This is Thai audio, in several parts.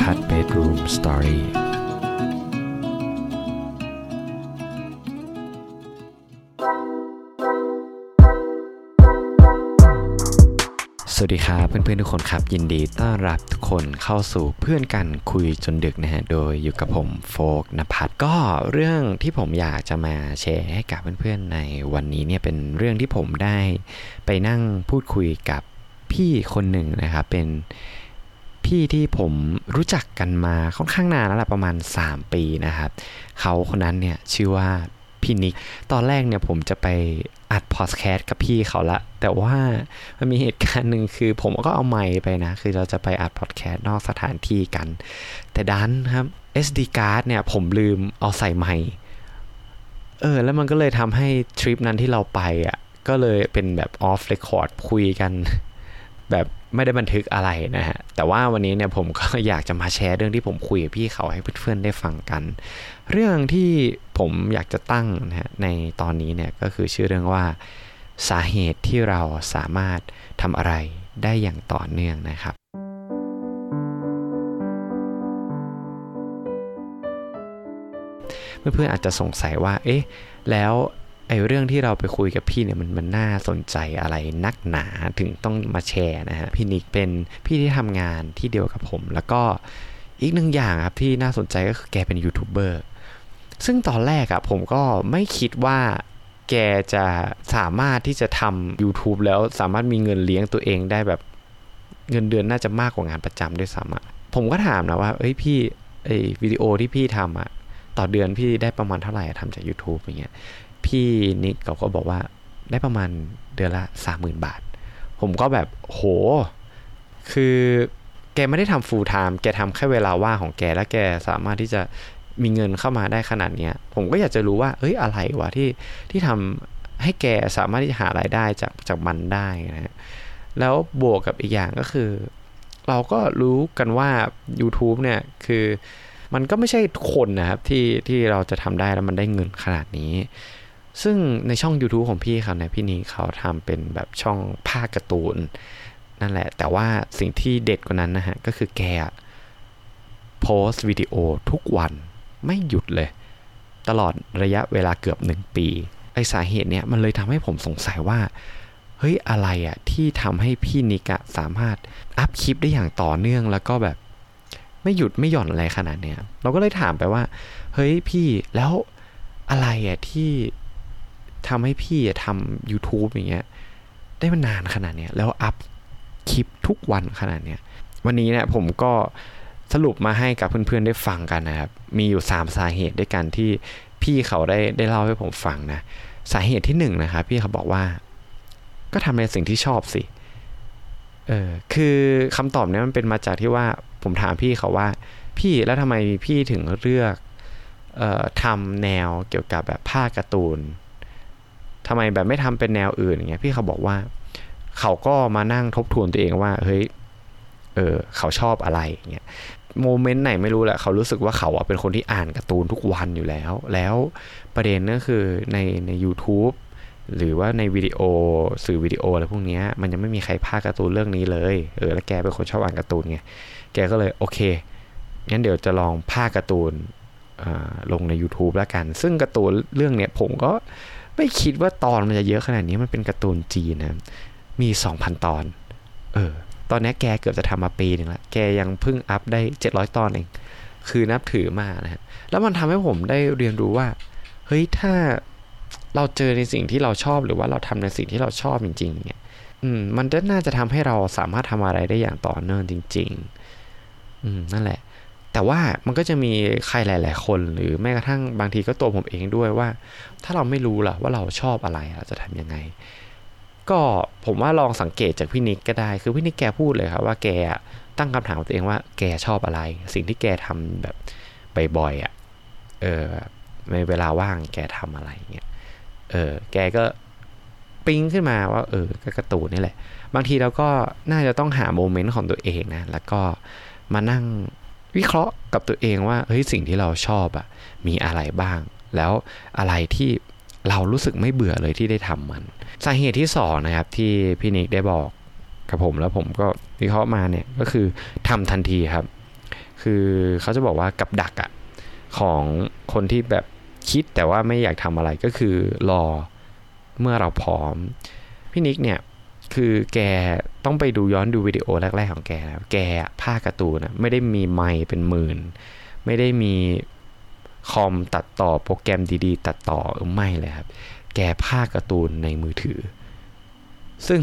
พัฒน์เบดรูมสตอรี่สวัสดีครับเพื่อนๆทุกคนครับ ยินดีต้อนรับทุกคนเข้าสู่เพื่อนกันคุยจนดึกนะฮะโดยอยู่กับผมโฟกนภัทรก็เรื่องที่ผมอยากจะมาแชร์ให้กับเพื่อนๆในวันนี้เนี่ยเป็นเรื่องที่ผมได้ไปนั่งพูดคุยกับพี่คนหนึ่งนะครับเป็น พี่ที่ผมรู้จักกันมาค่อนข้างนานแล้วล่ะประมาณ 3 ปีนะครับ เขาคนนั้นเนี่ยชื่อว่าพี่นิก ตอนแรกเนี่ยผมจะไปอัดพอดแคสต์กับพี่เขาละ แต่ว่ามันมีเหตุการณ์หนึ่งคือผมก็เอาไมค์ไปนะ คือเราจะไปอัดพอดแคสต์นอกสถานที่กัน แต่ดันครับ SD card เนี่ยผมลืมเอาใส่ไมค์เออ แล้วมันก็เลยทำให้ทริปนั้นที่เราไปอะ ก็เลยเป็นแบบ off record คุยกัน แบบไม่ได้บันทึกอะไรนะฮะ แต่ว่าวันนี้เนี่ยผมก็อยากจะมาแชร์เรื่องที่ผมคุยกับพี่เขาให้เพื่อนๆได้ฟังกัน เรื่องที่ผมอยากจะตั้งนะฮะในตอนนี้เนี่ยก็คือชื่อเรื่องว่าสาเหตุที่เราสามารถทำอะไรได้อย่างต่อเนื่องนะครับ เพื่อนๆอาจจะสงสัยว่า เอ๊ะ แล้ว ไอ้เรื่องที่เราไปคุยกับพี่เนี่ยมันมันน่าสนใจอะไรนักหนาถึงต้องมาแชร์นะฮะพี่นิกเป็นพี่ที่ทำงานที่เดียวกับผม แล้วก็อีกหนึ่งอย่างครับที่น่าสนใจก็คือแกเป็นยูทูบเบอร์ซึ่งตอนแรกอะผมก็ไม่คิดว่าแกจะสามารถที่จะทำ YouTube แล้วสามารถมีเงินเลี้ยงตัวเองได้แบบเงินเดือนน่าจะมากกว่างานประจำด้วยซ้ำอะผมก็ถามนะว่าเอ้ยพี่ไอวิดีโอที่พี่ทำอะต่อเดือนพี่ได้ประมาณเท่าไหร่ทำจาก YouTube อย่างเงี้ย พี่นิกเขาก็บอกว่าได้ประมาณเดือนละสามหมื่นบาท ผมก็แบบโห คือแกไม่ได้ทำ full time แกทำแค่เวลาว่างของแกแล้วแกสามารถที่จะมีเงินเข้ามาได้ขนาดเนี้ย ผมก็อยากจะรู้ว่าเอ้ยอะไรวะที่ที่ทำให้แกสามารถที่จะหารายได้จากจากมันได้นะแล้วบวกกับอีกอย่างก็คือ เราก็รู้กันว่า YouTube เนี่ยคือมันก็ไม่ใช่คนนะครับที่ที่เราจะทำได้แล้วมันได้เงินขนาดนี้ ซึ่งในช่อง YouTube ของพี่เขาเนี่ยพี่นีเขาทำเป็นแบบช่องภาคการ์ตูน นั่นแหละ แต่ว่าสิ่งที่เด็ดกว่านั้นนะฮะ ก็คือแกโพสต์วิดีโอทุกวันไม่หยุดเลย ตลอดระยะเวลาเกือบหนึ่งปีไอสาเหตุเนี้ยมันเลยทำให้ผมสงสัยว่าเฮ้ยอะไรอะที่ทำให้พี่นิกะสามารถอัพคลิปได้อย่างต่อเนื่องแล้วก็แบบไม่หยุดไม่หย่อนอะไรขนาดเนี้ยเราก็เลยถามไปว่า เฮ้ยพี่แล้วอะไรอะที่ ทำให้พี่ทำ YouTube อย่างเงี้ย ได้มานานขนาดเนี้ย แล้วอัพคลิปทุกวันขนาดเนี้ย วันนี้เนี่ยผมก็สรุปมาให้กับเพื่อนๆได้ฟังกันนะครับ มีอยู่ 3 สาเหตุด้วยกันที่พี่เขาได้ได้เล่าให้ผมฟังนะ สาเหตุที่1นนะครับพี่เขาบอกว่า ก็ทำในสิ่งที่ชอบสิเออคือคำตอบเนี้ยมันเป็นมาจากที่ว่าผมถามพี่เขาว่า พี่แล้วทำไมพี่ถึงเลือกเอ่อทำแนวเกี่ยวกับแบบภาคการ์ตูน ทำไมแบบไม่ทำเป็นแนวอื่นอย่างเงี้ยพี่เขาบอกว่า เขาก็มานั่งทบทวนตัวเองว่า เฮ้ยเออเขาชอบอะไรเงี้ยโมเมนต์ไหนไม่รู้แหละเขารู้สึกว่าเขาเป็นคนที่อ่านการ์ตูนทุกวันอยู่แล้ว แล้วประเด็นก็คือในใน u t u b e หรือว่าในวิดีโอสื่อวิดีโออะไรพวกนี้มันยังไม่มีใครพากการ์ตูนเรื่องนี้เลยเออแล้วแกเป็นคนชอบอ่านการ์ตูนไงแกก็เลยโอเคงั้นเดี๋ยวจะลองพากการ์ตูนลงใน YouTube แล้วกัน ซึ่งการ์ตูนเรื่องเนี้ยผมก็ ไม่คิดว่าตอนมันจะเยอะขนาดนี้มันเป็นการ์ตูนจีนนะมี 2,000 ตอน เออ ตอนนี้แกเกือบจะทำมาปีหนึ่งแล้วแกยังเพิ่งอัพได้ 700 ตอนเอง คือนับถือมากนะฮะ แล้วมันทำให้ผมได้เรียนรู้ว่า เฮ้ย ถ้าเราเจอในสิ่งที่เราชอบหรือว่าเราทำในสิ่งที่เราชอบจริง ๆ เนี่ย อืม มันน่าจะทำให้เราสามารถทำอะไรได้อย่างต่อเนื่องจริง ๆ อืม นั่นแหละ แต่ว่ามันก็จะมีใครหลาย ๆ คน หรือแม้กระทั่งบางทีก็ตัวผมเองด้วยว่า ถ้าเราไม่รู้ล่ะว่าเราชอบอะไรเราจะทำยังไง ก็ผมว่าลองสังเกตจากพี่นิกก็ได้ คือพี่นิกแกพูดเลยครับว่าแกตั้งคำถามตัวเองว่าแกชอบอะไร สิ่งที่แกทำแบบบ่อยๆอะเออในเวลาว่างแกทำอะไรเงี้ยเออแกก็ปิ๊งขึ้นมาว่าเออก็กระตูนนี่แหละ บางทีเราก็น่าจะต้องหาโมเมนต์ของตัวเองนะแล้วก็มานั่ง วิเคราะห์กับตัวเองว่าเฮ้ยสิ่งที่เราชอบอะมีอะไรบ้าง แล้วอะไรที่เรารู้สึกไม่เบื่อเลยที่ได้ทำมัน สาเหตุที่สองนะครับที่พี่นิกได้บอกกับผมแล้วผมก็วิเคราะห์มาเนี่ยก็คือทำทันทีครับ คือเขาจะบอกว่ากับดักอะของคนที่แบบคิดแต่ว่าไม่อยากทำอะไรก็คือรอเมื่อเราพร้อม พี่นิกเนี่ย คือแกต้องไปดูย้อนดูวิดีโอแรกๆของแกแล้วแกภาคการ์ตูนนะไม่ได้มีไม์เป็นหมื่น ไม่ได้มีคอมตัดต่อโปรแกรมดีๆ ตัดต่ออไม่เลยครับ แกภาคการ์ตูนในมือถือ ซึ่ง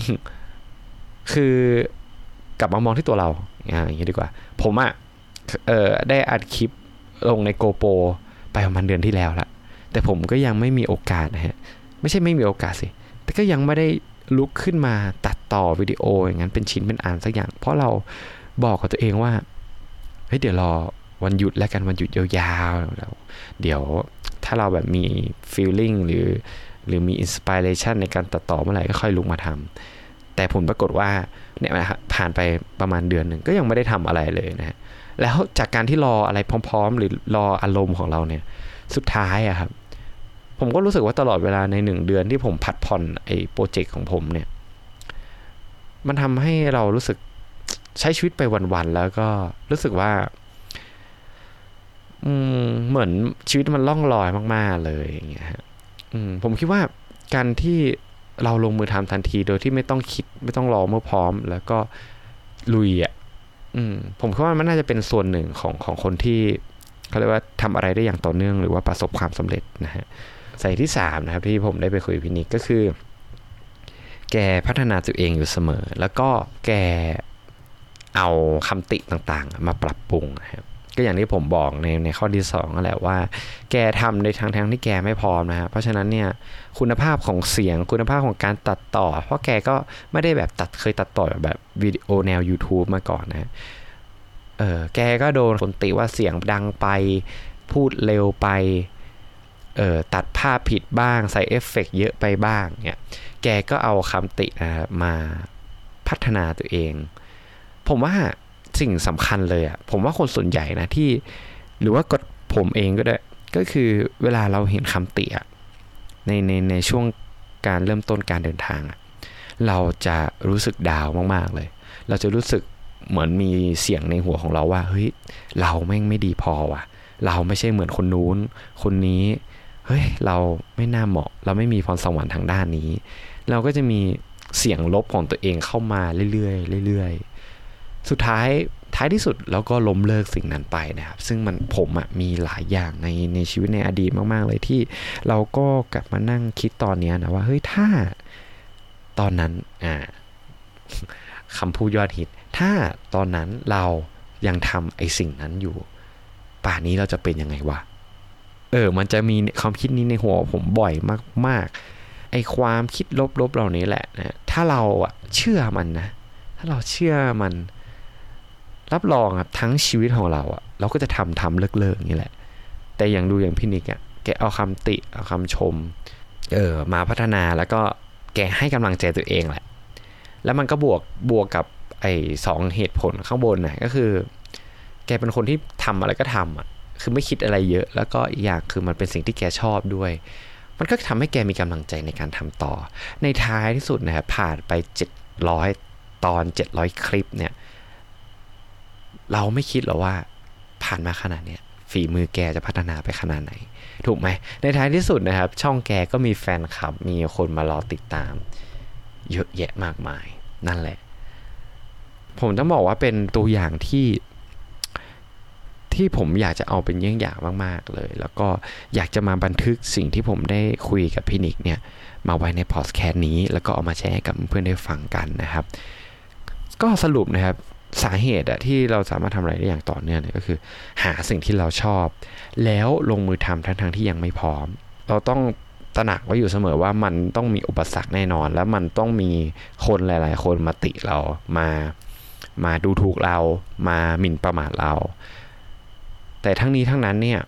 คือกลับมามองที่ตัวเราอย่างนี้ดีกว่า ผมอะ่ะเออได้อัดคลิปลงในโกโปรไปประมาณเดือนที่แล้วละแต่ผมก็ยังไม่มีโอกาสนะฮะ ไม่ใช่ไม่มีโอกาสสิ แต่ก็ยังไม่ได้ ลุกขึ้นมาตัดต่อวิดีโออย่างนั้นเป็นชิ้นเป็นอันสักอย่าง เพราะเราบอกกับตัวเองว่าเฮ้ยเดี๋ยวรอวันหยุดแล้วกันวันหยุดยาวๆแล้วเดี๋ยวถ้าเราแบบมี feeling หรือหรือมี inspiration ในการตัดต่อเมื่อไหร่ก็ค่อยลุกมาทำแต่ผลปรากฏว่าเนี่ยผ่านไปประมาณเดือนหนึ่งก็ยังไม่ได้ทำอะไรเลยนะแล้วจากการที่รออะไรพร้อม ๆ หรือรออารมณ์ของเราเนี่ยสุดท้ายอะครับ ผมก็รู้สึกว่าตลอดเวลาในหนึ่งเดือนที่ผมผัดผ่อนไอ้โปรเจกต์ของผมเนี่ย มันทำให้เรารู้สึกใช้ชีวิตไปวันๆแล้วก็รู้สึกว่าอืมเหมือนชีวิตมันล่องลอยมาก ๆ เลยอย่างเงี้ยอืมผมคิดว่าการที่เราลงมือทำทันทีโดยที่ไม่ต้องคิดไม่ต้องรอเมื่อพร้อม แล้วก็ลุยอะอืมผมคิดว่ามันน่าจะเป็นส่วนหนึ่งของของคนที่เขาเรียกว่าทำอะไรได้อย่างต่อเนื่องหรือว่าประสบความสำเร็จนะฮะ ใส่ที่3นะครับที่ผมได้ไปคุยพินิกก็คือ แกพัฒนาตัวเองอยู่เสมอ แล้วก็แกเอาคำติต่างๆ มาปรับปรุงนะครับก็อย่างที่ผมบอกในในข้อที่2นั่นแหละว่า แกทำในทางทางที่แกไม่พร้อมนะฮะเพราะฉะนั้นเนี่ยคุณภาพของเสียงคุณภาพของการตัดต่อ เพราะแกก็ไม่ได้แบบตัดเคยตัดต่อแบบวิดีโอแนว YouTube มาก่อนนะเออแกก็โดนคนติว่าเสียงดังไป พูดเร็วไป ตัดภาพผิดบ้างใส่เอฟเฟกเยอะไปบ้างเนี่ยแกก็เอาคำตินะมาพัฒนาตัวเอง ผมว่าสิ่งสำคัญเลยอะ่ะผมว่าคนส่วนใหญ่นะที่ หรือว่ากดผมเองก็ได้ก็คือเวลาเราเห็นคำติอะในในในช่วงการเริ่มต้นการเดินทางอะเราจะรู้สึกดาวมากๆเลย เราจะรู้สึกเหมือนมีเสียงในหัวของเราว่าเฮ้ยเราแม่งไม่ดีพอว่ะ เราไม่ใช่เหมือนคนนู้น คนนี้ เฮ้ยเราไม่น่าเหมาะ เราไม่มีพรสวรรค์ทางด้านนี้ เราก็จะมีเสียงลบของตัวเองเข้ามาเรื่อยๆเรื่อยๆ สุดท้ายท้ายที่สุดเราก็ล้มเลิกสิ่งนั้นไปนะครับ ซึ่งมันผมอะมีหลายอย่างในในชีวิตในอดีตมาก ๆ เลยที่เราก็กลับมานั่งคิดตอนนี้นะว่าเฮ้ยถ้าตอนนั้นอ่าคำพูดยอดฮิต ถ้าตอนนั้นเรายังทำไอสิ่งนั้นอยู่ ป่านนี้เราจะเป็นยังไงวะ เออ มันจะมีความคิดนี้ในหัวผมบ่อยมาก ๆ ไอความคิดลบๆเหล่านี้แหละนะถ้าเราอะเชื่อมันนะ ถ้าเราเชื่อมัน รับรองครับทั้งชีวิตของเราอะเราก็จะทำทำเลิกๆอย่างนี้แหละ แต่อย่างดูอย่างพี่นิกอะแกเอาคำติเอาคำชม เออ มาพัฒนาแล้วก็แกให้กำลังใจตัวเองแหละ แล้วมันก็บวกบวกกับไอ้สองเหตุผลข้างบนนะก็คือ แกเป็นคนที่ทำอะไรก็ทำอะ คือไม่คิดอะไรเยอะ แล้วก็อีกอย่างคือมันเป็นสิ่งที่แกชอบด้วย มันก็ทำให้แกมีกำลังใจในการทำต่อ ในท้ายที่สุดนะครับผ่านไป 700 ตอน 700 คลิปเนี่ย เราไม่คิดหรอว่าผ่านมาขนาดเนี้ยฝีมือแกจะพัฒนาไปขนาดไหน ถูกไหม ในท้ายที่สุดนะครับ ช่องแกก็มีแฟนคลับ มีคนมารอติดตาม เยอะแยะมากมาย นั่นแหละ ผมต้องบอกว่าเป็นตัวอย่างที่ ที่ผมอยากจะเอาเป็นเยี่ยงอย่างมากๆเลย แล้วก็อยากจะมาบันทึกสิ่งที่ผมได้คุยกับพี่นิกเนี่ยมาไว้ในพอดแคสต์นี้ แล้วก็เอามาแชร์กับเพื่อนได้ฟังกันนะครับ ก็สรุปนะครับสาเหตุอะที่เราสามารถทำอะไรได้อย่างต่อเนื่องเนี่ยก็คือ หาสิ่งที่เราชอบ แล้วลงมือทำทั้งทที่ยังไม่พร้อม เราต้องตระหนักไว้อยู่เสมอว่ามันต้องมีอุปสรรคแน่นอน แล้วมันต้องมีคนหลาย ๆ คนมาติเรามามาดูถูกเรามาหมิ่นประมาทเรา แต่ทั้งนี้ทั้งนั้นเนี่ย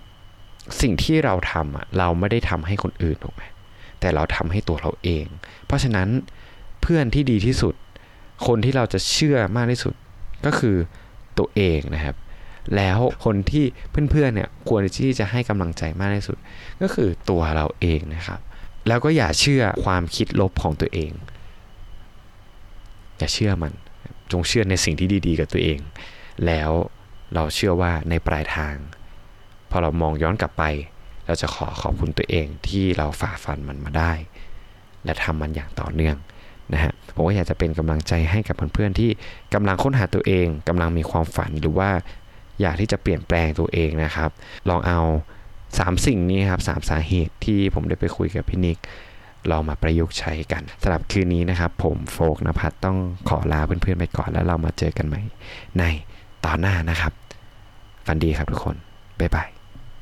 สิ่งที่เราทำอะเราไม่ได้ทำให้คนอื่นถูกไหมแต่เราทำให้ตัวเราเอง เพราะฉะนั้นเพื่อนที่ดีที่สุด คนที่เราจะเชื่อมากที่สุดก็คือตัวเองนะครับ แล้วคนที่เพื่อนๆเนี่ยควรที่จะให้กำลังใจมากที่สุด ก็คือตัวเราเองนะครับ แล้วก็อย่าเชื่อความคิดลบของตัวเอง อย่าเชื่อมันจงเชื่อในสิ่งที่ดี ๆ กับตัวเอง แล้ว เราเชื่อว่าในปลายทาง พอเรามองย้อนกลับไป เราจะขอขอบคุณตัวเองที่เราฝ่าฟันมันมาได้ และทำมันอย่างต่อเนื่องนะฮะผมก็อยากจะเป็นกำลังใจให้กับเพื่อนๆที่กำลังค้นหาตัวเองกำลังมีความฝันหรือว่า อยากที่จะเปลี่ยนแปลงตัวเองนะครับ ลองเอา 3 สิ่งนี้ครับสสาเหตุที่ผมได้ไปคุยกับพี่นิกลองมาประยุกต์ใช้กันสำหรับคืนนี้นะครับ ผมโฟกนภัทต้องขอลาเพื่อนๆไปก่อนแล้วเรามาเจอกันใหม่ในตอนหน้านะครับ ฝันดีครับทุกคน บ๊ายบาย